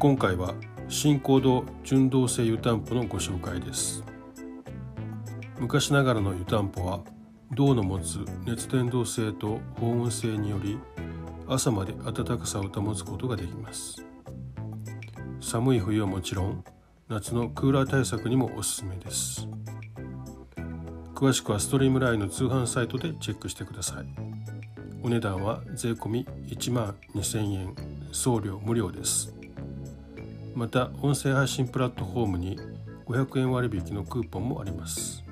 今回は新コード純導性湯たんぽのご紹介です。昔ながらの湯たんぽは銅の持つ熱伝導性と保温性により朝まで暖かさを保つことができます。寒い冬はもちろん夏のクーラー対策にもおすすめです。詳しくはストリームラインの通販サイトでチェックしてください。お値段は税込1万2000円送料無料です。また音声配信プラットフォームに500円割引のクーポンもあります。